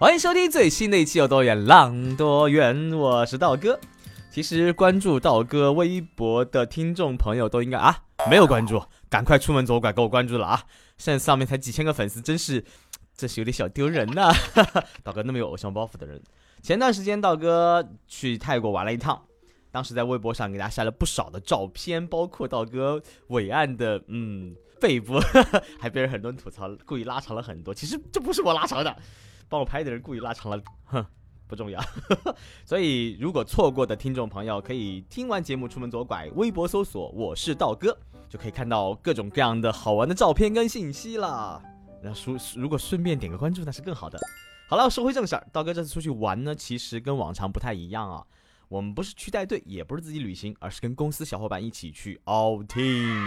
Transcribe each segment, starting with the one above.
欢迎收听最新的一期有多远浪多远，我是道哥。其实关注道哥微博的听众朋友都应该啊没有关注，赶快出门左拐给我关注了啊！现在上面才几千个粉丝，真是真是有点小丢人呐。道哥那么有偶像包袱的人，前段时间道哥去泰国玩了一趟。当时在微博上给大家晒了不少的照片，包括道哥伟岸的嗯背部，还被人很多人吐槽，故意拉长了很多。其实这不是我拉长的，帮我拍的人故意拉长了，哼，不重要。所以如果错过的听众朋友，可以听完节目出门左拐，微博搜索我是道哥，就可以看到各种各样的好玩的照片跟信息啦。那如如果顺便点个关注，那是更好的。好了，说回正事儿，道哥这次出去玩呢，其实跟往常不太一样啊。我们不是去带队，也不是自己旅行，而是跟公司小伙伴一起去 outing。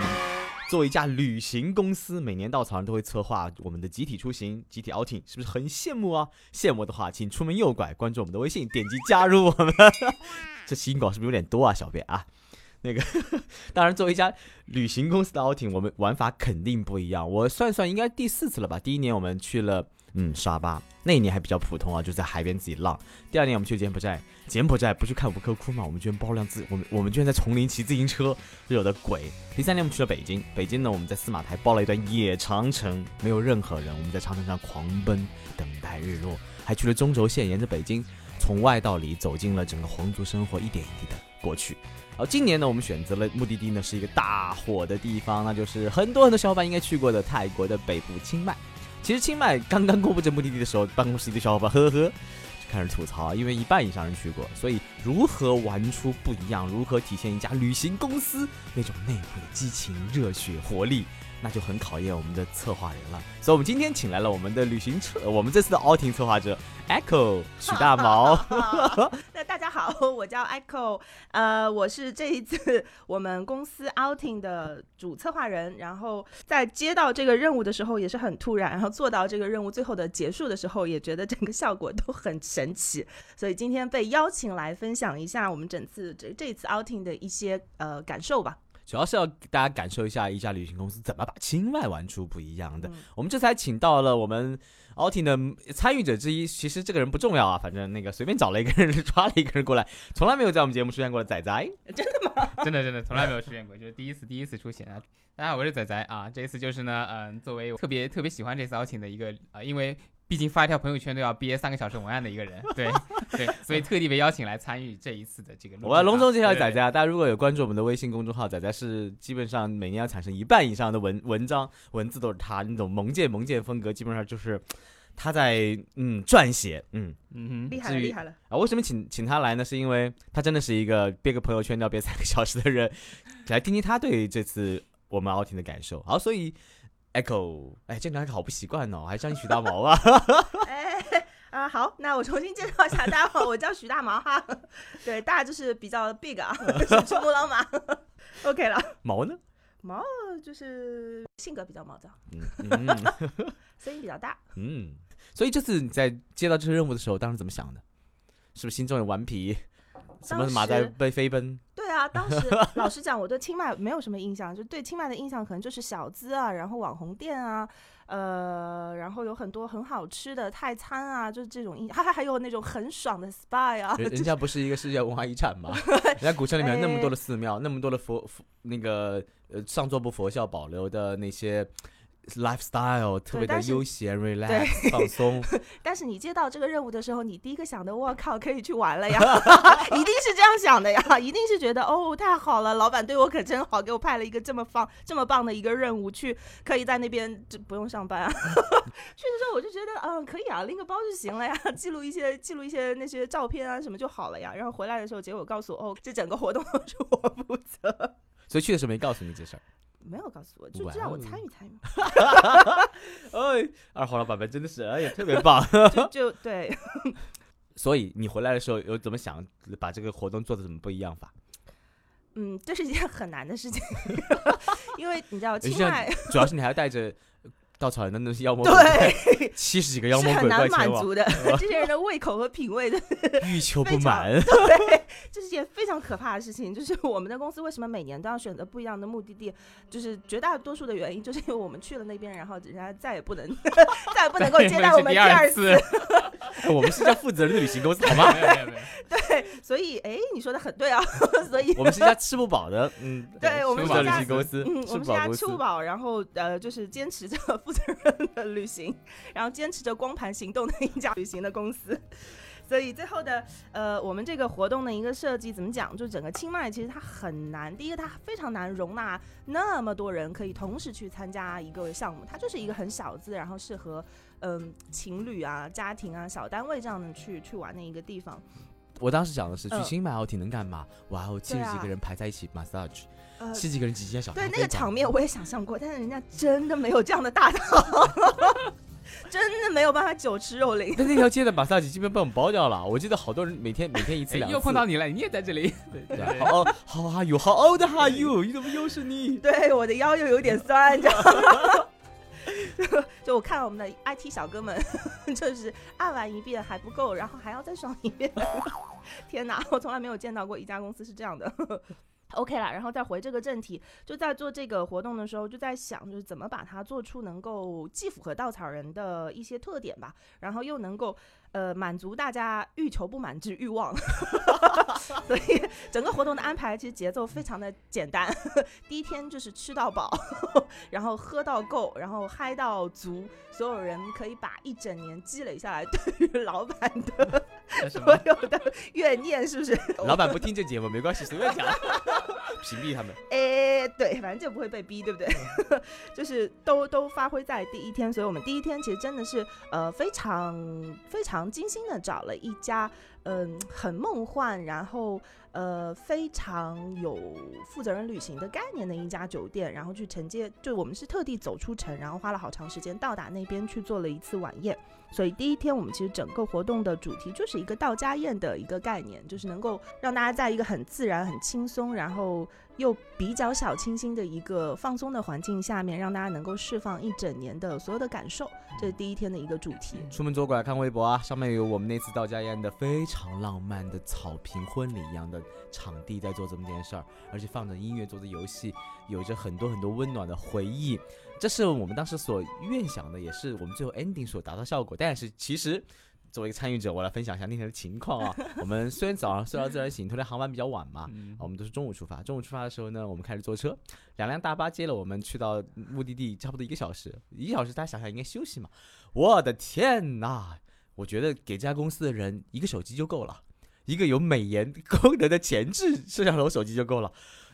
作为一家旅行公司，每年稻草人都会策划我们的集体出行、集体 outing，是不是很羡慕啊？羡慕的话，请出门右拐，关注我们的微信，点击加入我们。这新广是不是有点多啊，小编啊？那个，当然，作为一家旅行公司的 outing，我们玩法肯定不一样。我算算，应该第四次了吧？第一年我们去了。嗯，沙巴那一年还比较普通啊，就在海边自己浪。第二年我们去柬埔寨，柬埔寨不是看吴哥窟嘛，我们居然包辆自，我们我们居然在丛林骑自行车，惹的鬼。第三年我们去了北京，北京呢我们在司马台包了一段野长城，没有任何人，我们在长城上狂奔，等待日落，还去了中轴线，沿着北京从外到里走进了整个皇族生活，一点一滴的过去。然后，今年呢我们选择了目的地呢是一个大火的地方，那就是很多很多小伙伴应该去过的泰国的北部清迈。其实清迈刚刚公布这目的地的时候，办公室里的小伙伴呵呵就开始吐槽，因为一半以上人去过，所以如何玩出不一样，如何体现一家旅行公司那种内部的激情、热血、活力，那就很考验我们的策划人了。所以，我们今天请来了我们的旅行策，我们这次的 outing 策划者。Echo 许大毛，好，我叫 Echo，呃，我是这一次我们公司 outing 的主策划人，然后在接到这个任务的时候也是很突然，然后做到这个任务最后的结束的时候，也觉得整个效果都很神奇，所以今天被邀请来分享一下我们整次这这次 outing 的一些呃感受吧。主要是要大家感受一下一家旅行公司怎么把清迈玩出不一样的。我们这才请到了我们 outing 的参与者之一，其实这个人不重要啊，反正那个随便找了一个人 抓了一个人过来，从来没有在我们节目出现过的仔仔，真的吗？真的真的从来没有出现过，就是第一次第一次出现啊！大家好，我是仔仔啊，这一次就是呢，嗯，作为特别特别喜欢这次 outing 的一个啊，因为。毕竟发一条朋友圈都要憋三个小时文案的一个人，对对，所以特地被邀请来参与这一次的这个。我要隆重介绍仔仔啊！大家如果有关注我们的微信公众号，仔仔是基本上每年要产生一半以上的文文章文字都是他那种萌见萌见风格，基本上就是他在嗯撰写，嗯嗯哼，厉害了厉害了啊！为什么请请他来呢？是因为他真的是一个憋个朋友圈都要憋三个小时的人，来听听他对这次我们奥婷的感受。好，所以。Echo，哎，这个好不习惯哦，还叫你许大毛啊？哎啊，好，那我重新介绍一下，大家好，我叫许大毛哈。对，大家就是比较 big 啊，珠穆朗玛。OK 了。毛呢？毛就是性格比较毛躁，嗯 声音比较大。嗯，所以这次你在接到这个任务的时候，当时怎么想的？是不是心中有顽皮？什么马在被飞奔？对啊，当时 老实讲，我对清迈没有什么印象，就对清迈的印象可能就是小资啊，然后网红店啊，呃，然后有很多很好吃的泰餐啊，就是这种印，还还还有那种很爽的 SPA 啊。人家不是一个世界文化遗产吗？人家古城里面那么多的寺庙，那么多的佛佛那个呃上座部佛教保留的那些。Lifestyle 特别的悠闲、relax、放松。但是你接到这个任务的时候，你第一个想的，我靠，可以去玩了呀！一定是这样想的呀，一定是觉得哦，太好了，老板对我可真好，给我派了一个这么放、这么棒的一个任务，去可以在那边就不用上班啊。去的时候我就觉得，嗯，可以啊，拎个包就行了呀，记录一些、记录一些那些照片啊什么就好了呀。然后回来的时候，结果告诉我，哦，这整个活动都是我负责。所以去的时候没告诉你这事儿。没有告诉我，就哇让我哦参与参与，哎，二黄老板们真的是哎呀特别棒。就就对，所以你回来的时候有怎么想把这个活动做的怎么不一样法？嗯，这是一件很难的事情，因为你知道你像清迈主要是你还要带着稻草人的那些妖魔鬼怪，对 七十几个妖是魔鬼很难满足的，这些人的胃口和品味的 欲求不满。对，这是件非常可怕的事情。就是我们的公司为什么每年都要选择不一样的目的地？就是绝大多数的原因，就是因为我们去了那边，然后人家再也不能再也不能够接待我们第第二次，我们是一家负责任的旅行公司，好吗？没有没有没有，对，所以哎，你说的很对啊，所以我们是一家吃不饱的，嗯，对我们是家旅行公司，嗯，我们是家。吃不饱，然后呃，就是坚持着 负责任的旅行，然后坚持着光盘行动的一家旅行的公司。所以最后的呃，我们这个活动的一个设计怎么讲？就整个清迈其实它很难，第一个它非常难容纳那么多人可以同时去参加一个项目，它就是一个很小资，然后适合嗯、情侣啊、家庭啊、小单位这样的去去玩的一个地方。我当时想的是去嗯新买奥体能干嘛？哇哦，七十几个人排在一起 massage，呃，七十几个人挤进小对那个场面我也想象过，但是人家真的没有这样的大堂，真的没有办法酒吃肉林。但那条街的 massage 基本被我们包掉了，我记得好多人每天每天一次哎两次。又碰到你了，你也在这里。对对啊，好哦，好啊，有好 old are you？你怎么又是你？对，我的腰又有点酸，你知道吗？就我看我们的 IT 小哥们，就是按完一遍还不够，然后还要再爽一遍。天哪，我从来没有见到过一家公司是这样的。OK 啦，然后再回这个正题，就在做这个活动的时候，就在想，就是怎么把它做出能够既符合稻草人的一些特点吧，然后又能够呃满足大家欲求不满之欲望。所以整个活动的安排其实节奏非常的简单，第一天就是吃到饱，然后喝到够，然后嗨到足，所有人可以把一整年积累下来对于老板的所？有的怨念，是不是？老板不听这节目没关系，随便讲，屏蔽他们。哎，对，反正就不会被逼，对不对？就是都都发挥在第一天，所以我们第一天其实真的是呃非常非常精心的找了一家嗯、很梦幻，然后呃非常有负责任旅行的概念的一家酒店，然后去承接，就我们是特地走出城，然后花了好长时间到达那边去做了一次晚宴。所以第一天我们其实整个活动的主题就是一个到家宴的一个概念，就是能够让大家在一个很自然、很轻松，然后又比较小清新的一个放松的环境下面，让大家能够释放一整年的所有的感受。这是第一天的一个主题。出门左拐看微博啊，上面有我们那次到家宴的非常浪漫的草坪婚礼一样的场地，在做这么件事儿，而且放着音乐，做着游戏，有着很多很多温暖的回忆。这是我们当时所愿想的，也是我们最后 ending 所达到效果。但是其实。作为一个参与者，我来分享一下那天的情况啊。我们虽然早上睡到自然醒，头天航班比较晚嘛，嗯我们都是中午出发。中午出发的时候呢，我们开始坐车，两辆大巴接了我们去到目的地，差不多一个小时。一个小时大家想想应该休息嘛。我的天呐！我觉得给这家公司的人一个手机就够了，一个有美颜功能的前置摄像头手机就够了。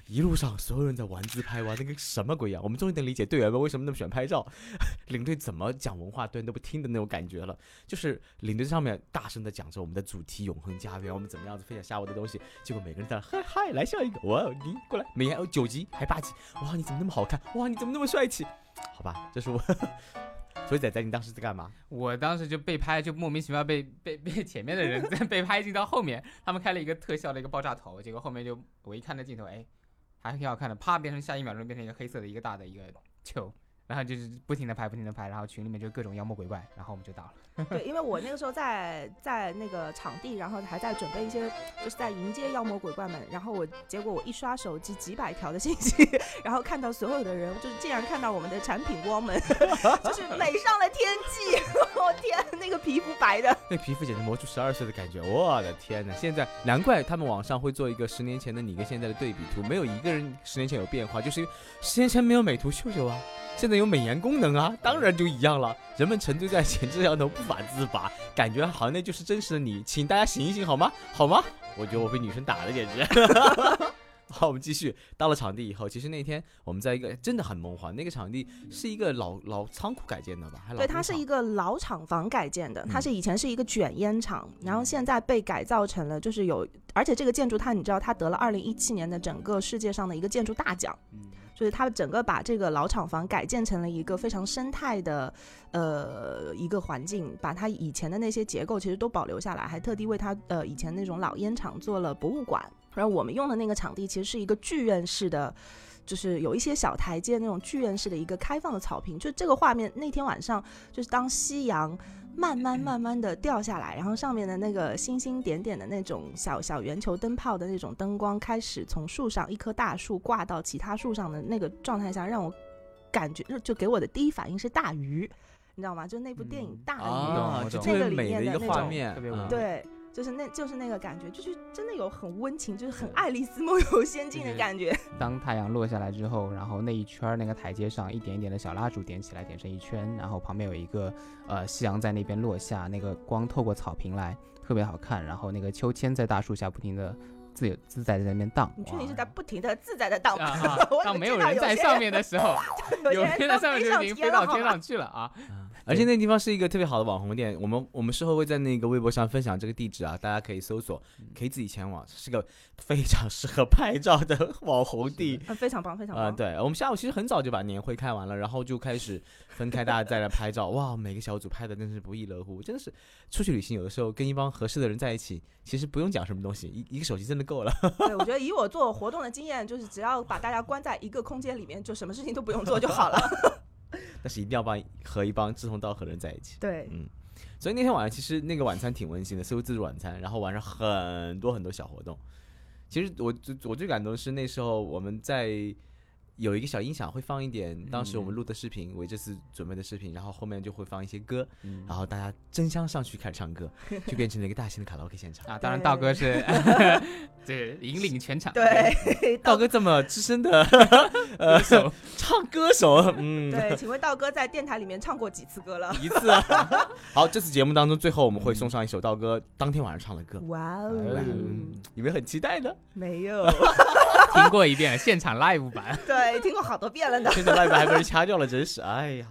一路上所有人在玩自拍，玩那个什么鬼呀、我们终于能理解队员们为什么那么喜欢拍照，领队怎么讲文化，队员都不听的那种感觉了。就是领队上面大声的讲着我们的主题永恒家园，我们怎么样子分享下午的东西，结果每个人在嗨嗨来笑一个，哇，你过来，美颜哦九级还八级，哇，你怎么那么好看？哇，你怎么那么帅气？好吧，这是我。所以仔仔，你当时在干嘛？我当时就被拍，就莫名其妙被被被前面的人在被拍进到后面，他们开了一个特效的一个爆炸头，结果后面就我一看那镜头，哎，还挺好看的，啪变成下一秒钟变成一个黑色的一个大的一个球，然后就是不停的拍，不停的拍，然后群里面就各种妖魔鬼怪，然后我们就到了。对，因为我那个时候在在那个场地，然后还在准备一些，就是在迎接妖魔鬼怪们。然后我结果我一刷手机，几百条的信息，然后看到所有的人，就是竟然看到我们的产品光们，就是美上了天际。我天，那个皮肤白的，那皮肤简直磨出十二岁的感觉，我的天呐！现在难怪他们网上会做一个十年前的你跟现在的对比图，没有一个人十年前有变化，就是因为十年前没有美图秀秀啊，现在有美颜功能啊，当然就一样了。人们沉醉在前置摄像头不法自拔，感觉好像那就是真实的你，请大家醒一醒好吗？好吗？我觉得我被女生打了，简直。好，我们继续。到了场地以后，其实那天我们在一个真的很梦幻，那个场地是一个老老仓库改建的吧？还对，它是一个老厂房改建的，它嗯是以前是一个卷烟厂，然后现在被改造成了就是有，而且这个建筑它你知道它得了二零一七年的整个世界上的一个建筑大奖。嗯，就是他整个把这个老厂房改建成了一个非常生态的呃一个环境，把它以前的那些结构其实都保留下来，还特地为它呃以前那种老烟厂做了博物馆。然后我们用的那个场地其实是一个剧院式的。就是有一些小台阶那种剧院式的一个开放的草坪，就这个画面那天晚上就是当夕阳慢慢慢慢的掉下来，然后上面的那个星星点点的那种小小圆球灯泡的那种灯光开始从树上一棵大树挂到其他树上的那个状态下，让我感觉就就给我的第一反应是大鱼，你知道吗？就那部电影《大鱼》那个里美的一个面的那种画面，对。就是那，就是那个感觉，就是真的有很温情，就是很爱丽丝梦游仙境的感觉。当太阳落下来之后，然后那一圈那个台阶上一点一点的小蜡烛点起来，点成一圈，然后旁边有一个呃夕阳在那边落下，那个光透过草坪来，特别好看。然后那个秋千在大树下不停的自由自在的在那边荡。你确定是在不停的自在的荡吗？当没有人在上面的时候，有人在上面就已经飞到天。上去了啊！而且那地方是一个特别好的网红店，我们我们事后会在那个微博上分享这个地址啊，大家可以搜索，可以自己前往，是个非常适合拍照的 网红地。嗯，非常棒，非常啊、棒。对，我们下午其实很早就把年会开完了，然后就开始分开，大家再来拍照。哇，每个小组拍的真是不亦乐乎，真的是出去旅行，有的时候跟一帮合适的人在一起，其实不用讲什么东西，一一个手机真的够了。对，我觉得以我做活动的经验，就是只要把大家关在一个空间里面，就什么事情都不用做就好了。但是一定要帮和一帮志同道合的人在一起。对，嗯所以那天晚上其实那个晚餐挺温馨的，自助晚餐，然后晚上很多很多小活动。其实我最我最感动的是那时候我们在有一个小音响会放一点当时我们录的视频，为这次准备的视频，然后后面就会放一些歌，嗯然后大家争相上去开始唱歌，就变成了一个大型的卡拉 OK 现场。啊，当然道哥是 对引领全场，对，道哥这么资深的 呃手唱歌手，嗯，对，请问道哥在电台里面唱过几次歌了？一次啊。好，这次节目当中最后我们会送上一首道哥当天晚上唱的歌，哇嗯哦，有没有很期待呢？没有，听过一遍，现场 live 版。对，听过好多遍了呢。现在外面还被人掐掉了，真是，哎呀，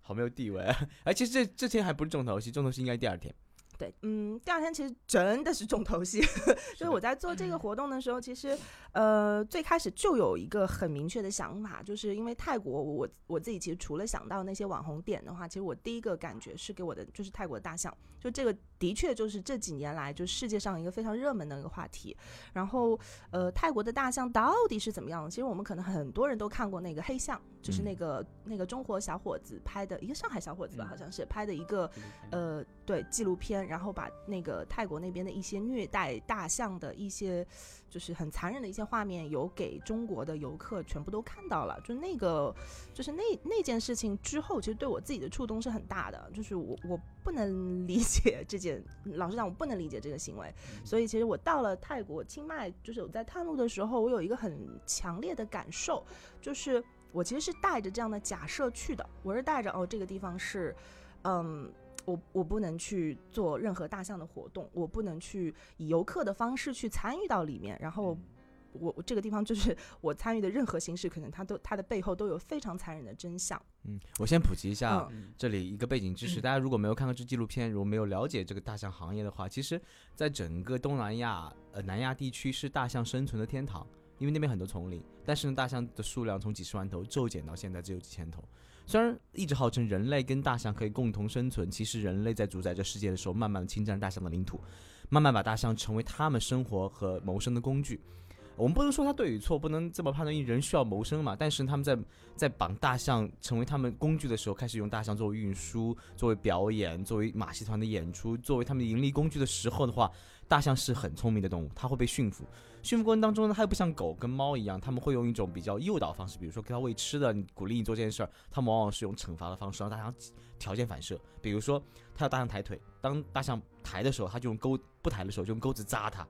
好没有地位。哎，其实这这天还不是重头戏，重头戏应该第二天。对，嗯，第二天其实真的是重头戏，就是我在做这个活动的时候，其实呃最开始就有一个很明确的想法，就是因为泰国，我我自己其实除了想到那些网红点的话，其实我第一个感觉是给我的就是泰国的大象，就这个的确就是这几年来就世界上一个非常热门的一个话题。然后呃泰国的大象到底是怎么样的？其实我们可能很多人都看过那个黑象，就是那个、那个中国小伙子拍的一个上海小伙子吧，好像是拍的一个。呃，对纪录片，然后把那个泰国那边的一些虐待大象的一些，就是很残忍的一些画面，有给中国的游客全部都看到了。就那个，就是那那件事情之后，其实对我自己的触动是很大的。就是我我不能理解这件，老实讲，我不能理解这个行为。所以其实我到了泰国清迈，就是我在探路的时候，我有一个很强烈的感受，就是我其实是带着这样的假设去的，我是带着哦，这个地方是，嗯。我我不能去做任何大象的活动，我不能去以游客的方式去参与到里面。然后我我这个地方就是 我参与的任何形式，可能它都它的背后都有非常残忍的真相。嗯，我先普及一下嗯这里一个背景知识，嗯大家如果没有看过这纪录片，如果没有了解这个大象行业的话，其实在整个东南亚呃南亚地区是大象生存的天堂，因为那边很多丛林，但是呢，大象的数量从几十万头骤减到现在只有几千头。虽然一直号称人类跟大象可以共同生存，其实人类在主宰这世界的时候，慢慢侵占大象的领土，慢慢把大象成为他们生活和谋生的工具。我们不能说它对与错，不能这么判断，因为人需要谋生嘛。但是他们在在绑大象成为他们工具的时候，开始用大象作为运输、作为表演、作为马戏团的演出、作为他们的盈利工具的时候的话，大象是很聪明的动物，它会被驯服。驯服过程当中呢，它又不像狗跟猫一样，他们会用一种比较诱导方式，比如说给它喂吃的，鼓励你做这件事儿，他们往往是用惩罚的方式让大象条件反射。比如说，他要大象抬腿，当大象抬的时候，他就用钩；不抬的时候就用钩子扎它。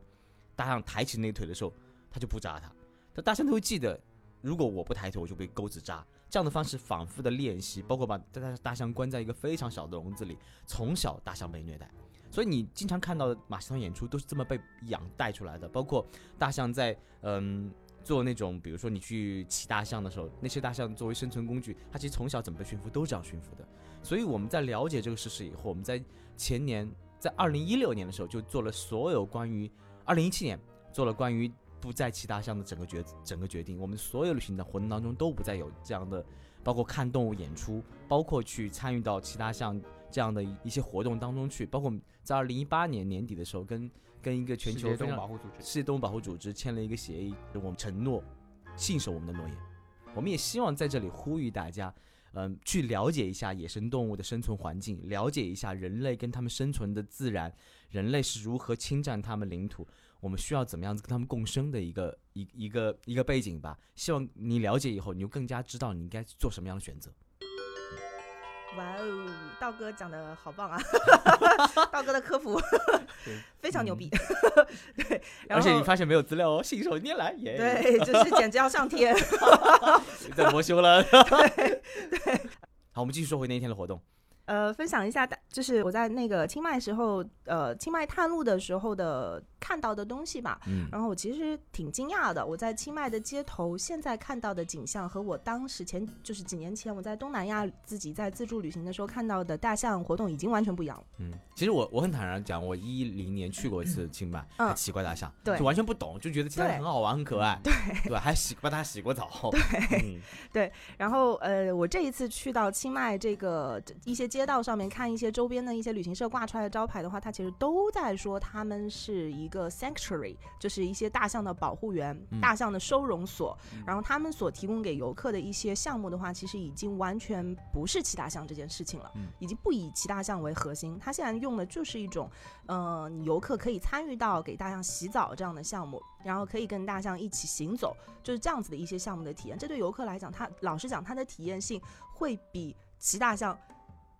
大象抬起那腿的时候，他就不扎他。但大象都会记得，如果我不抬腿，我就被钩子扎。这样的方式反复的练习，包括把大大象关在一个非常小的笼子里，从小大象被虐待。所以你经常看到的马戏团演出都是这么被养带出来的，包括大象在嗯做那种，比如说你去骑大象的时候，那些大象作为生存工具，它其实从小怎么被驯服都是这样驯服的。所以我们在了解这个事实以后，我们在前年，在二零一六年的时候就做了所有关于二零一七年做了关于不在其他项的整个决整个决定，我们所有旅行的活动当中都不再有这样的，包括看动物演出，包括去参与到其他项这样的一些活动当中去，包括在二零一八年年底的时候，跟跟一个全球世界动物保护组织。世界动物保护组织签了一个协议，我们承诺信守我们的诺言。我们也希望在这里呼吁大家，嗯、去了解一下野生动物的生存环境，了解一下人类跟它们生存的自然，人类是如何侵占它们领土，我们需要怎么样子跟他们共生的一个一一个一个背景吧。希望你了解以后，你就更加知道你应该做什么样的选择。哇哦，道哥讲的好棒啊！道哥的科普非常牛逼，对，而且你发现没有资料哦，信手拈来耶！，对，就是简直要上天。在魔修了。好，我们继续说回那一天的活动。呃，分享一下，就是我在那个清迈时候，呃，清迈探路的时候的看到的东西吧。嗯。然后我其实挺惊讶的，我在清迈的街头现在看到的景象和我当时前就是几年前我在东南亚自己在自助旅行的时候看到的大象活动已经完全不一样了。嗯，其实我我很坦然讲，我一零年去过一次清迈，嗯。还奇怪大象，对就完全不懂，就觉得其他很好玩，很可爱，对。对，还洗帮它洗过澡，对。对，然后呃，我这一次去到清迈这个一些街道上面看一些周边的一些旅行社挂出来的招牌的话，它其实都在说他们是一个 sanctuary，就是一些大象的保护园、嗯大象的收容所。嗯然后他们所提供给游客的一些项目的话，其实已经完全不是骑大象这件事情了，嗯已经不以骑大象为核心。它现在用的就是一种，呃，你游客可以参与到给大象洗澡这样的项目，然后可以跟大象一起行走，就是这样子的一些项目的体验。这对游客来讲，他老实讲，他的体验性会比骑大象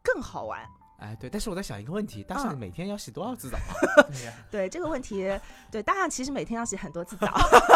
更好玩。哎，对，但是我在想一个问题，大象嗯。每天要洗多少次澡啊？对呀。对这个问题，对大象其实每天要洗很多次澡，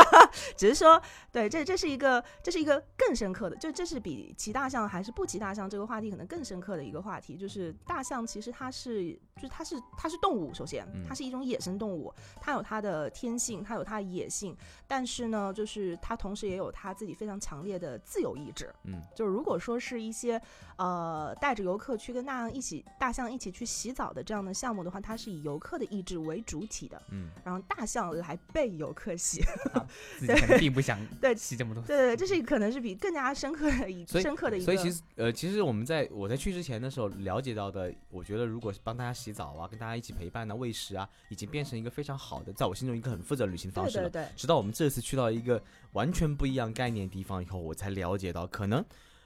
只是说，对这这是一个这是一个更深刻的，就这是比骑大象还是不骑大象这个话题可能更深刻的一个话题，就是大象其实它是就是它是它是动物，首先嗯。它是一种野生动物，它有它的天性，它有它的野性，但是呢，就是它同时也有它自己非常强烈的自由意志，嗯。就是如果说是一些呃带着游客去跟大象一起大象一起去洗澡的这样的项目的话，它是以游客的意志为主体的，嗯，然后大象来被游客洗。自己可能并不想对洗这么多。对对，对这是可能是比更加深刻的一深刻的一个。所以其实呃，其实我们在我在去之前的时候了解到的，我觉得如果是帮大家洗澡啊，跟大家一起陪伴啊、喂食啊，已经变成一个非常好的，在我心中一个很负责的旅行方式了。对对对，直到我们这次去到一个完全不一样概念的地方以后，我才了解到，可能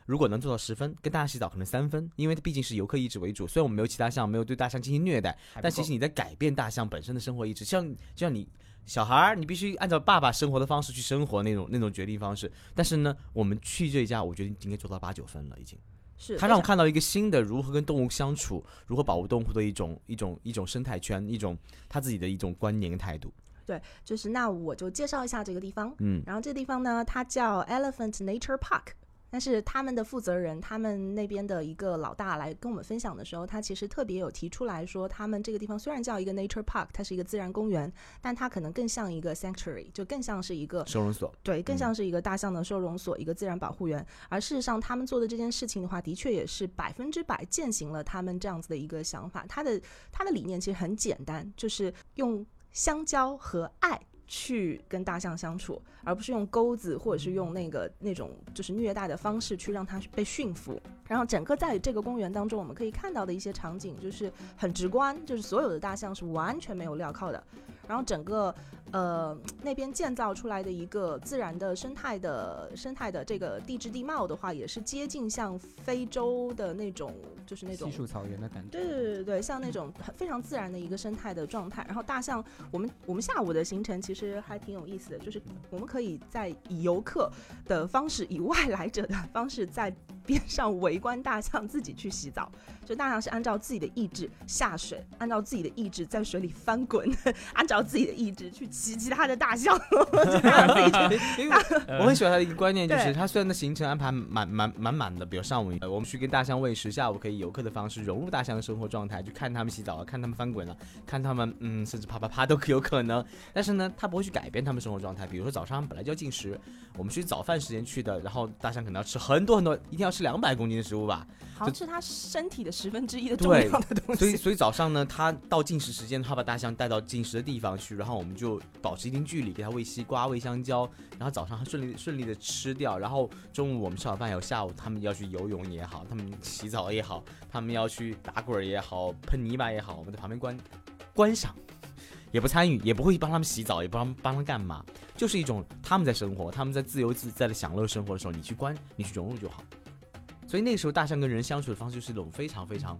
如果能做到十分，跟大家洗澡可能三分，因为毕竟是游客意志为主。虽然我们没有其他象，没有对大象进行虐待，但其实你在改变大象本身的生活意志，像就像你小孩儿，你必须按照爸爸生活的方式去生活那种那种决定方式。但是呢，我们去这一家，我觉得应该做到八九分了，已经。是他让我看到一个新的如何跟动物相处，如何保护动物的一种一种一种生态圈，一种他自己的一种观念跟态度。对就是那我就介绍一下这个地方。嗯然后这个地方呢，它叫 Elephant Nature Park。但是他们的负责人，他们那边的一个老大来跟我们分享的时候，他其实特别有提出来说，他们这个地方虽然叫一个 nature park，它是一个自然公园，但它可能更像一个 sanctuary，就更像是一个收容所。对，更嗯像是一个大象的收容所，一个自然保护园。而事实上，他们做的这件事情的话，的确也是百分之百践行了他们这样子的一个想法。他的他的理念其实很简单，就是用香蕉和爱。去跟大象相处，而不是用钩子或者是用那个那种就是虐待的方式去让它被驯服。然后整个在这个公园当中，我们可以看到的一些场景就是很直观，就是所有的大象是完全没有镣铐的。然后整个呃那边建造出来的一个自然的生态的生态的这个地质地貌的话，也是接近像非洲的那种，就是那种稀树草原的感觉。对对对对对，像那种非常自然的一个生态的状态。然后大象，我们我们下午的行程其实还挺有意思的，就是我们可以在以游客的方式，以外来者的方式，在边上围观大象自己去洗澡。就大象是按照自己的意志下水，按照自己的意志在水里翻滚，按照自己的意志去骑其他的大象，我很喜欢他的一个观念，就是他虽然的行程安排满满满满的，比如上午呃我们去跟大象喂食，下午可以以游客的方式融入大象的生活状态，去看他们洗澡啊，看他们翻滚啊，看他们嗯甚至啪啪啪都可有可能。但是呢，他不会去改变他们生活状态。比如说早上本来就要进食，我们去早饭时间去的，然后大象可能要吃很多很多，一天要吃吃两百公斤的食物吧。好像是它身体的十分之一的重对量的东西所以，所以早上呢，他到进食时间，他把大象带到进食的地方去，然后我们就保持一定距离，给它喂西瓜、喂香蕉，然后早上顺利顺利的吃掉，然后中午我们吃好饭以后，下午他们要去游泳也好，他们洗澡也好，他们要去打滚儿也好，喷泥巴也好，我们在旁边观观赏，也不参与，也不会帮他们洗澡，也不帮帮他们干嘛，就是一种他们在生活，他们在自由自在的享乐生活的时候，你去观，你去融入就好。所以那个时候，大象跟人相处的方式就是一种非常非常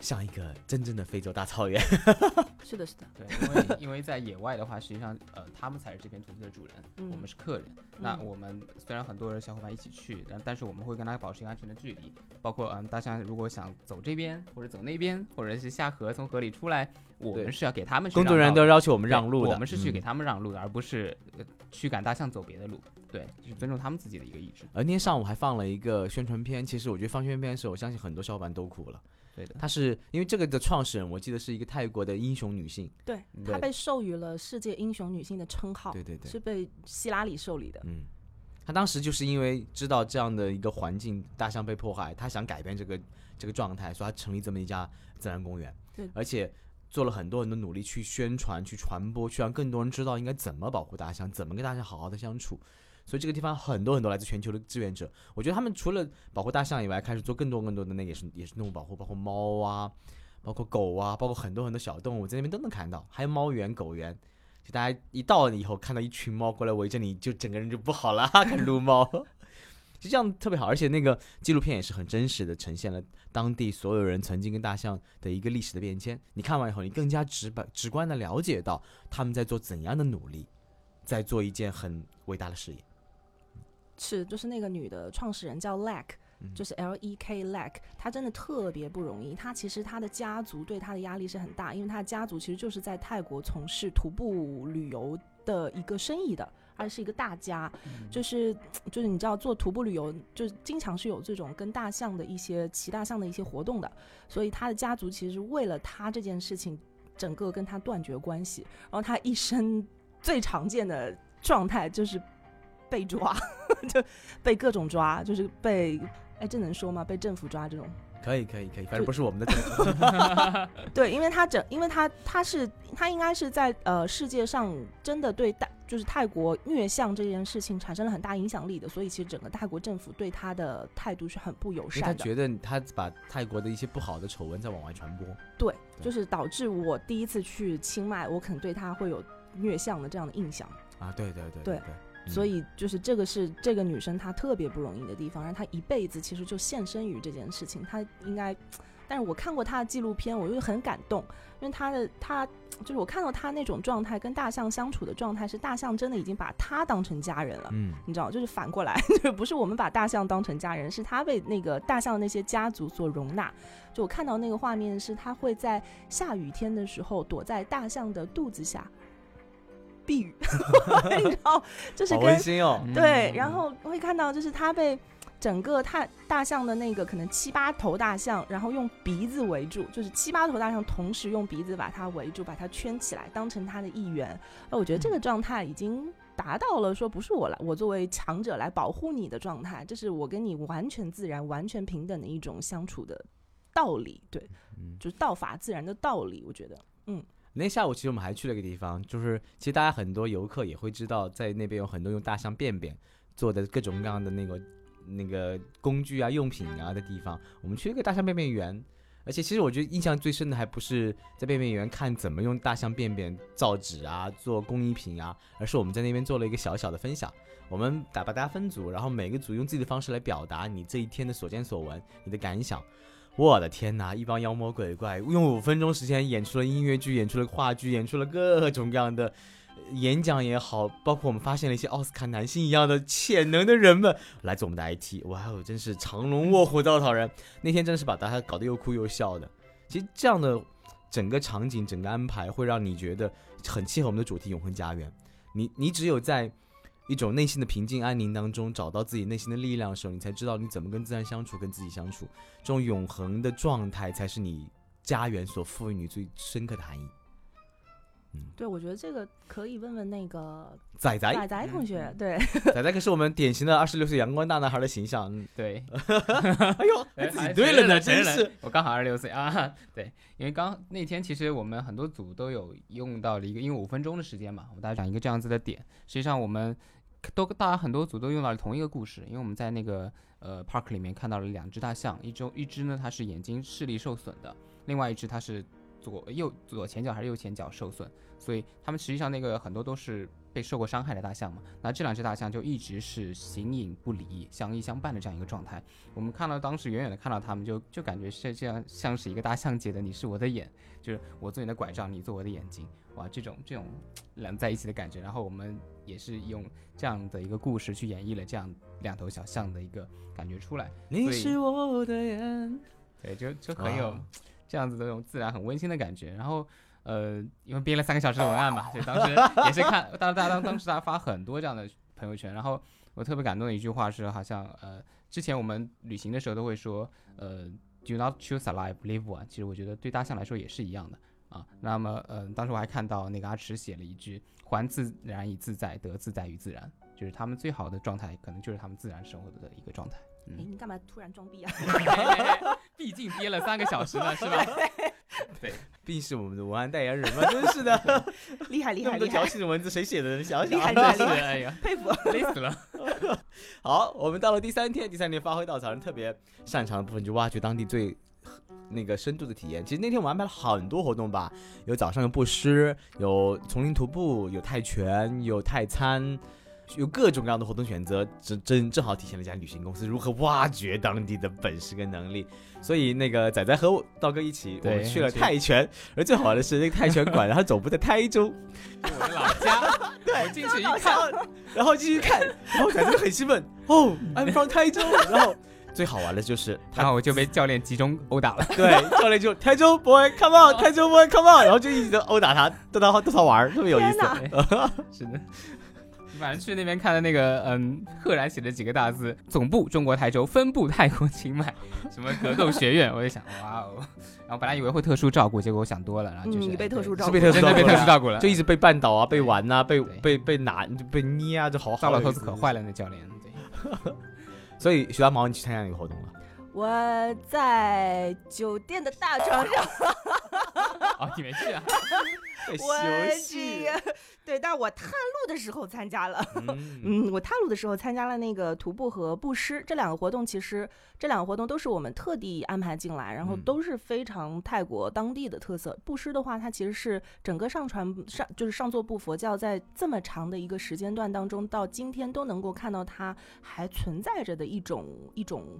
像一个真正的非洲大草原。是的，是的，对，因为因为在野外的话，实际上呃，他们才是这片土地的主人，嗯我们是客人。那嗯我们虽然很多人小伙伴一起去，但但是我们会跟他保持一个安全的距离，包括嗯，大象如果想走这边或者走那边，或者是下河从河里出来，我们是要给他们去工作人员都要求我们让路的，我们是去给嗯。他们让路的，而不是呃驱赶大象走别的路。对，就是尊重他们自己的一个意志。而那天上午还放了一个宣传片，其实我觉得放宣传片的时候，我相信很多小伙伴都哭了。对的，她是因为这个的创始人，我记得是一个泰国的英雄女性，对，嗯她被授予了世界英雄女性的称号，对对对，是被希拉里受理的。嗯，她当时就是因为知道这样的一个环境，大象被迫害，她想改变这个这个状态，所以她成立这么一家自然公园，对而且做了很多很多努力去宣传、去传播，去让更多人知道应该怎么保护大象，怎么跟大象好好的相处。所以这个地方很多很多来自全球的志愿者，我觉得他们除了保护大象以外，开始做更多更多的那个也是也是动物保护，包括猫啊，包括狗啊，包括很多很多小动物在那边都能看到，还有猫园、狗园。就大家一到了以后，看到一群猫过来围着你，就整个人就不好了，看撸猫，就这样特别好。而且那个纪录片也是很真实的呈现了当地所有人曾经跟大象的一个历史的变迁。你看完以后，你更加直白直观的了解到他们在做怎样的努力，在做一件很伟大的事业。是，就是那个女的创始人叫 Lack，、嗯就是 L E K Lack，她真的特别不容易。她其实她的家族对她的压力是很大，因为她的家族其实就是在泰国从事徒步旅游的一个生意的，而且是一个大家。就是就是你知道做徒步旅游，就是经常是有这种跟大象的一些骑大象的一些活动的，所以她的家族其实为了她这件事情，整个跟她断绝关系。然后她一生最常见的状态就是被抓，就被各种抓，就是被哎这能说吗？被政府抓这种。可以可以可以，反正不是我们的政府。对，因为他整，因为他他是他应该是在呃世界上真的对大就是泰国虐象这件事情产生了很大影响力的，所以其实整个泰国政府对他的态度是很不友善的他。觉得他把泰国的一些不好的丑闻在往外传播。对，对就是导致我第一次去清迈，我可能对他会有虐象的这样的印象。啊，对对对对所以就是这个是这个女生她特别不容易的地方，然后她一辈子其实就献身于这件事情，她应该，但是我看过她的纪录片，我就很感动，因为她的她就是我看到她那种状态，跟大象相处的状态是大象真的已经把她当成家人了。嗯，你知道，就是反过来，就是不是我们把大象当成家人，是她被那个大象的那些家族所容纳。就我看到那个画面是，她会在下雨天的时候躲在大象的肚子下避雨，你知道，就是好跟温馨哦。对，嗯然后会看到就是他被整个大大象的那个可能七八头大象，然后用鼻子围住，就是七八头大象同时用鼻子把它围住，把它圈起来，当成它的一员。呃，我觉得这个状态已经达到了说不是我来，我作为强者来保护你的状态，这是我跟你完全自然、完全平等的一种相处的道理。对，嗯，就是道法自然的道理，我觉得。那天下午其实我们还去了一个地方，就是其实大家很多游客也会知道，在那边有很多用大象便便做的各种各样的那个那个工具啊、用品啊的地方。我们去了一个大象便便园，而且其实我觉得印象最深的还不是在便便园看怎么用大象便便造纸啊、做工艺品啊，而是我们在那边做了一个小小的分享。我们打把大家分组，然后每个组用自己的方式来表达你这一天的所见所闻、你的感想。我的天哪！一帮妖魔鬼怪用五分钟时间演出了音乐剧，演出了话剧，演出了各种各样的演讲也好，包括我们发现了一些奥斯卡男星一样的潜能的人们，来自我们的 IT。哇哦，真是藏龙卧虎，稻草人。那天真的是把大家搞得又哭又笑的。其实这样的整个场景、整个安排，会让你觉得很契合我们的主题——永恒家园。你你只有在 一种内心的平静安宁当中，找到自己内心的力量的时候，你才知道你怎么跟自然相处，跟自己相处。这种永恒的状态，才是你家园所赋予你最深刻的含义。对，我觉得这个可以问问那个仔仔，仔仔同学，对，仔仔可是我们典型的二十六岁阳光大男孩的形象。嗯 对，哎呦，哎自己对了呢，真是。我刚好二十六岁啊，对，因为刚那天其实我们很多组都有用到了一个，因为五分钟的时间嘛，我们大家讲一个这样子的点。实际上我们都大家很多组都用到了同一个故事，因为我们在那个呃 park 里面看到了两只大象，一只一只呢它是眼睛视力受损的，另外一只它是左右左前脚还是右前脚受损，所以它们实际上那个很多都是被受过伤害的大象嘛。那这两只大象就一直是形影不离、相依相伴的这样一个状态。我们看到当时远远的看到他们就，就感觉是这样，像是一个大象姐的，你是我的眼，就是我做你的拐杖，你做我的眼睛，哇，这种这种两在一起的感觉。然后我们也是用这样的一个故事去演绎了这样两头小象的一个感觉出来，你是我的眼。对，就就很有这样子的那种自然很温馨的感觉。然后呃，因为编了三个小时的文案嘛，所以当时 也是看，当当当当时他发很多这样的朋友圈，然后我特别感动的一句话是，好像呃，之前我们旅行的时候都会说，呃，do not choose a life, live one。其实我觉得对大象来说也是一样的啊。那么呃，当时我还看到那个阿池写了一句“还自然以自在，得自在于自然”，就是他们最好的状态，可能就是他们自然生活的一个状态。哎，嗯，你干嘛突然装逼啊？毕竟憋了三个小时了，是吧？毕竟是我们的文案代言人嘛，真是的，厉害厉害那么多矫情的文字谁写的？你想想啊。厉害厉害，厉害，哎呀，佩服。累死了。好，我们到了第三天，第三天发挥稻草人特别擅长的部分，就挖掘当地最那个深度的体验。其实那天我们安排了很多活动吧，有早上的布施，有丛林徒步，有泰拳，有泰餐。有各种各样的活动选择，正正正好体现了一家旅行公司如何挖掘当地的本事跟能力。所以那个仔仔和我道哥一起，我们去了泰拳，而最好玩的是那个泰拳馆，然后总部在台州，我们老家，对进去一看，然后继续看，然后仔仔就很兴奋，哦，I'm from 台州，然后最好玩的就是然后我就被教练集中殴打了。对，教练就台州 boy come on，台州 boy come on，然后就一直在殴打他，逗他逗他玩儿，特别有意思。天哪 是的。反正去那边看的那个，嗯，赫然写着几个大字：总部中国台州，分部泰国清迈，什么格斗学院。我就想，哇哦！然后本来以为会特殊照顾，结果我想多了，然后就是、嗯，你被特殊照顾，是被特殊照顾了特殊照顾了，就一直被绊倒啊，被玩啊、被被被拿、被捏啊，就好好糟老头子可坏了，那教练。对，所以徐大毛，你去参加那个活动了？我在酒店的大床上，哦，你没去啊？我这个 对，但我探路的时候参加了。嗯，嗯，我探路的时候参加了那个徒步和布施这两个活动，其实这两个活动都是我们特地安排进来，然后嗯都是非常泰国当地的特色。布施的话，它其实是整个上传上就是上座部佛教在这么长的一个时间段当中，到今天都能够看到它还存在着的一种一种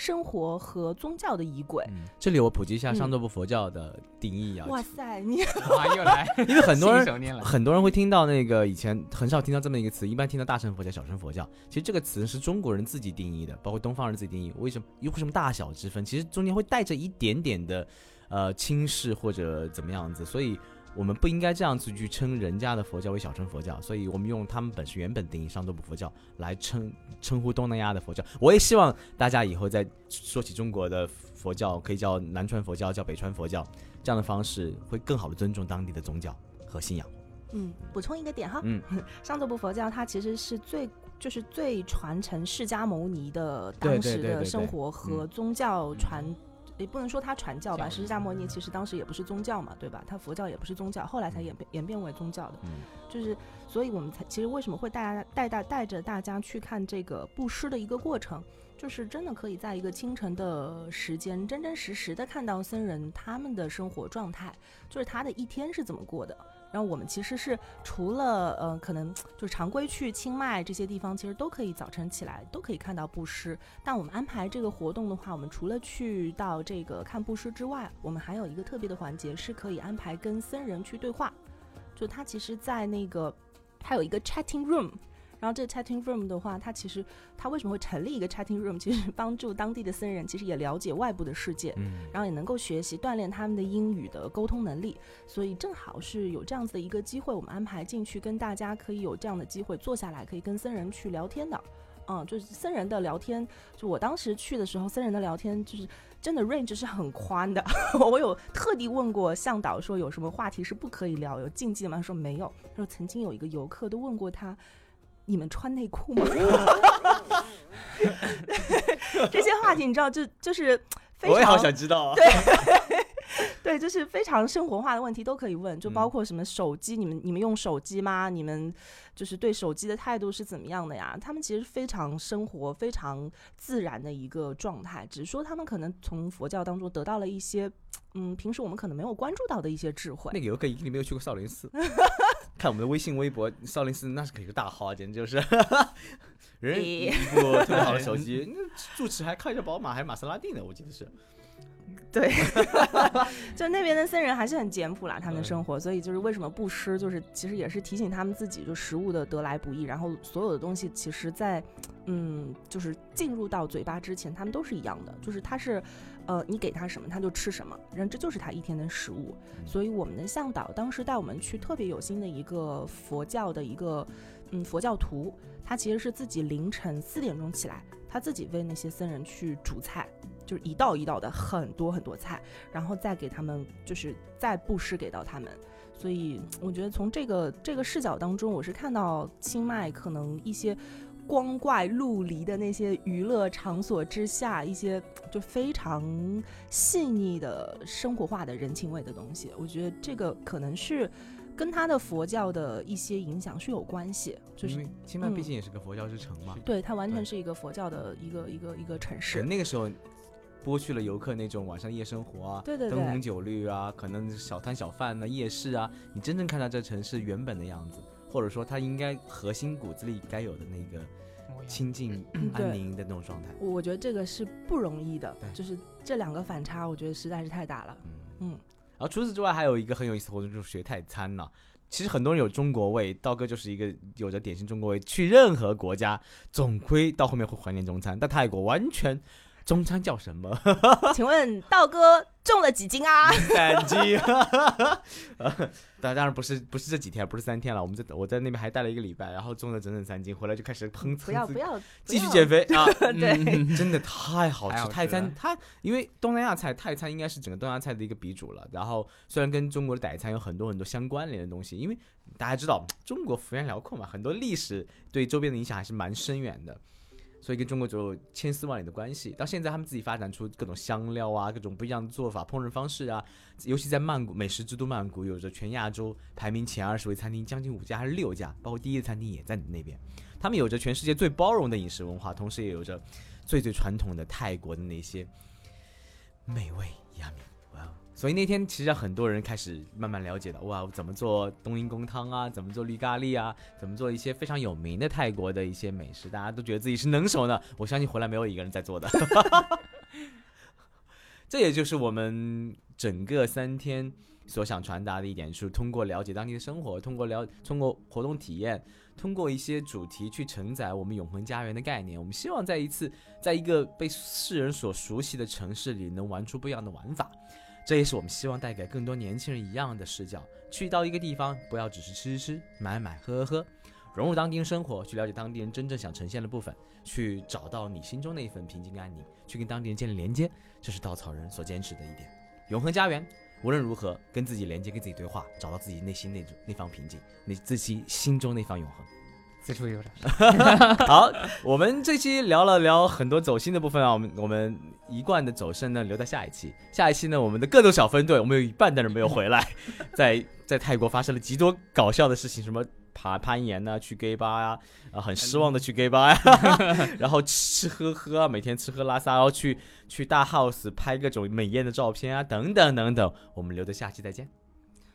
生活和宗教的仪轨。嗯这里我普及一下嗯上座部佛教的定义啊，哇塞，你 哇，又来，因为很多人。很多人会听到那个以前很少听到这么一个词，一般听到大乘佛教、小乘佛教。其实这个词是中国人自己定义的，包括东方人自己定义。为什么？为什么大小之分？其实中间会带着一点点的呃轻视或者怎么样子，所以我们不应该这样子去称人家的佛教为小乘佛教。所以我们用他们本身原本定义上座部佛教来称称呼东南亚的佛教。我也希望大家以后在说起中国的佛教，可以叫南传佛教，叫北传佛教，这样的方式会更好的尊重当地的宗教和信仰。嗯，补充一个点哈，嗯，上座部佛教它其实是最就是最传承释迦牟尼的当时的生活和宗教传，嗯也不能说他传教吧，教释迦牟尼其实当时也不是宗教嘛，对吧？他佛教也不是宗教，后来才演变演变为宗教的。嗯就是，所以我们才其实为什么会带大家带大带着大家去看这个布施的一个过程，就是真的可以在一个清晨的时间，真真实实的看到僧人他们的生活状态，就是他的一天是怎么过的。然后我们其实是除了呃，可能就常规去清迈这些地方，其实都可以早晨起来都可以看到布施。但我们安排这个活动的话，我们除了去到这个看布施之外，我们还有一个特别的环节是可以安排跟僧人去对话。就他其实，在那个他有一个 chatting room。然后这个 chatting room 的话，它其实它为什么会成立一个 chatting room？其实帮助当地的僧人其实也了解外部的世界，嗯然后也能够学习锻炼他们的英语的沟通能力，所以正好是有这样子的一个机会，我们安排进去跟大家可以有这样的机会坐下来，可以跟僧人去聊天的。嗯，就是僧人的聊天，就我当时去的时候，僧人的聊天就是真的 range 是很宽的。我有特地问过向导说有什么话题是不可以聊，有禁忌吗？他说没有。他说曾经有一个游客都问过他，你们穿内裤吗？这些话题你知道，就就是非常我也好想知道啊。对，就是非常生活化的问题都可以问，就包括什么手机，你们你们用手机吗？你们就是对手机的态度是怎么样的呀？他们其实非常生活、非常自然的一个状态，只是说他们可能从佛教当中得到了一些，嗯，平时我们可能没有关注到的一些智慧。那个游客一定没有去过少林寺，看我们的微信、微博，少林寺那是可一个大号啊，简直就是。人一部特别好的手机，那住持还开着宝马，还玛莎拉蒂呢，我记得是。对，就那边的僧人还是很简朴啦，他们的生活，所以就是为什么不施，就是其实也是提醒他们自己，就食物的得来不易，然后所有的东西其实，在嗯，就是进入到嘴巴之前，他们都是一样的，就是它是，呃，你给他什么，他就吃什么，然后这就是他一天的食物。所以我们的向导当时带我们去特别有心的一个佛教的一个嗯佛教徒，他其实是自己凌晨四点钟起来，他自己为那些僧人去煮菜。就是一道一道的很多很多菜，然后再给他们，就是再布施给到他们。所以我觉得从这个这个视角当中，我是看到清迈可能一些光怪陆离的那些娱乐场所之下，一些就非常细腻的生活化的人情味的东西。我觉得这个可能是跟他的佛教的一些影响是有关系。就是清迈毕竟也是个佛教之城嘛，对，它完全是一个佛教的一个一个一个城市。那个时候。剥去了游客那种晚上夜生活啊，对对对，灯红酒绿啊，可能小摊小贩呢，夜市啊，你真正看到这城市原本的样子，或者说它应该核心骨子里该有的那个清静安宁的那种状态。我觉得这个是不容易的，就是这两个反差，我觉得实在是太大了。嗯，然后除此之外，还有一个很有意思的活动就是学泰餐呢。其实很多人有中国味，道哥就是一个有着典型中国味，去任何国家总归到后面会怀念中餐，但泰国完全。中餐叫什么？请问道哥重了几斤啊？三斤。当 当然不是不是这几天，不是三天了。我们在我在那边还待了一个礼拜，然后重了整整三斤，回来就开始烹不要不要继续减肥啊！对，真的太好吃。泰餐它因为东南亚菜，泰餐应该是整个东南亚菜的一个鼻祖了。然后虽然跟中国的傣餐有很多很多相关联的东西，因为大家知道中国幅员辽阔嘛，很多历史对周边的影响还是蛮深远的。所以跟中国就有千丝万缕的关系。到现在，他们自己发展出各种香料啊，各种不一样的做法、烹饪方式啊。尤其在曼谷，美食之都曼谷，有着全亚洲排名前二十位餐厅，将近五家还是六家，包括第一餐厅也在那边。他们有着全世界最包容的饮食文化，同时也有着最最传统的泰国的那些美味亚米。所以那天其实很多人开始慢慢了解到，哇，怎么做冬阴功汤啊，怎么做绿咖喱啊，怎么做一些非常有名的泰国的一些美食，大家都觉得自己是能手呢。我相信回来没有一个人在做的。这也就是我们整个三天所想传达的一点，是通过了解当地的生活，通过了通过活动体验，通过一些主题去承载我们永恒家园的概念。我们希望在一次，在一个被世人所熟悉的城市里，能玩出不一样的玩法。这也是我们希望带给更多年轻人一样的视角。去到一个地方，不要只是吃吃吃、买买喝喝喝，融入当地的生活，去了解当地人真正想呈现的部分，去找到你心中那一份平静安宁，去跟当地人建立连接，这是稻草人所坚持的一点。永恒家园，无论如何跟自己连接，跟自己对话，找到自己内心那那方平静，你自己心中那方永恒。四处游 好，我们这期聊了聊很多走心的部分啊，我们我们一贯的走肾呢留在下一期。下一期呢，我们的各种小分队，我们有一半的人没有回来，在在泰国发生了极多搞笑的事情，什么爬攀岩啊，去 gay 吧呀，啊，很失望的去 gay 吧呀，然后吃吃喝喝，每天吃喝拉撒，然后去去大 house 拍各种美艳的照片啊，等等等等，我们留在下期再见，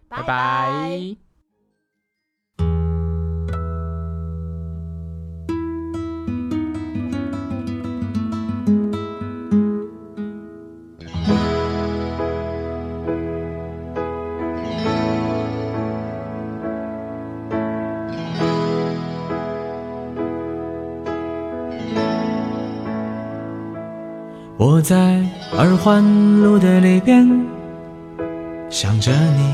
拜拜。在二环路的里边想着你，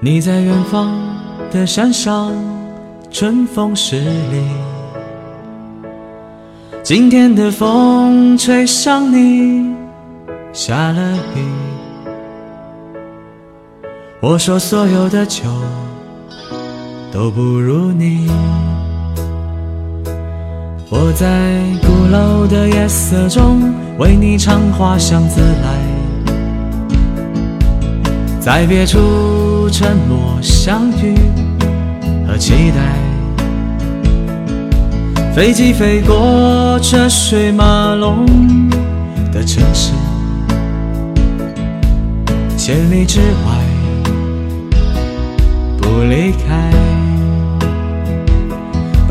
你在远方的山上，春风十里。今天的风吹向你，下了雨。我说所有的酒都不如你。我在鼓楼的夜色中为你唱花香自来，在别处沉默相遇和期待。飞机飞过车水马龙的城市，千里之外不离开。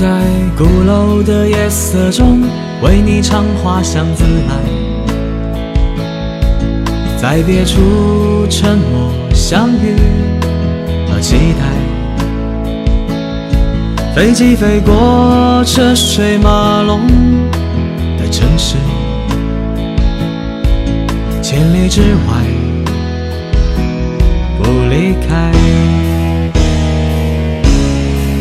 在鼓楼的夜色中为你唱花香自来，在别处沉默相遇和期待。飞机飞过车水马龙的城市，千里之外不离开。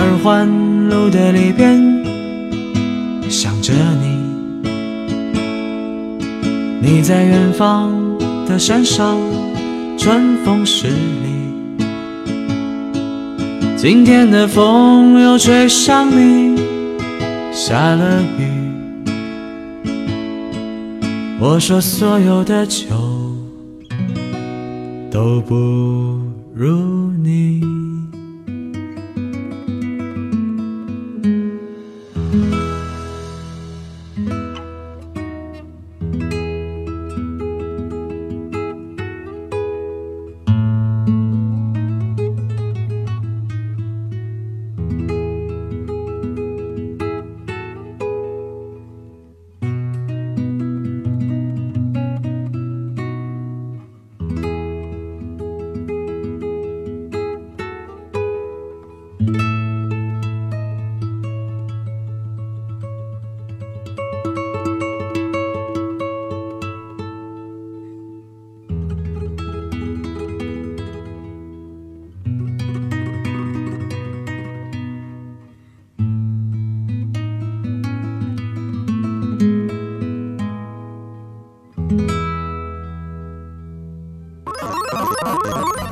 二环路的里边想着你，你在远方的山上春风十里。今天的风又吹向你，下了雨。我说所有的酒都不如你。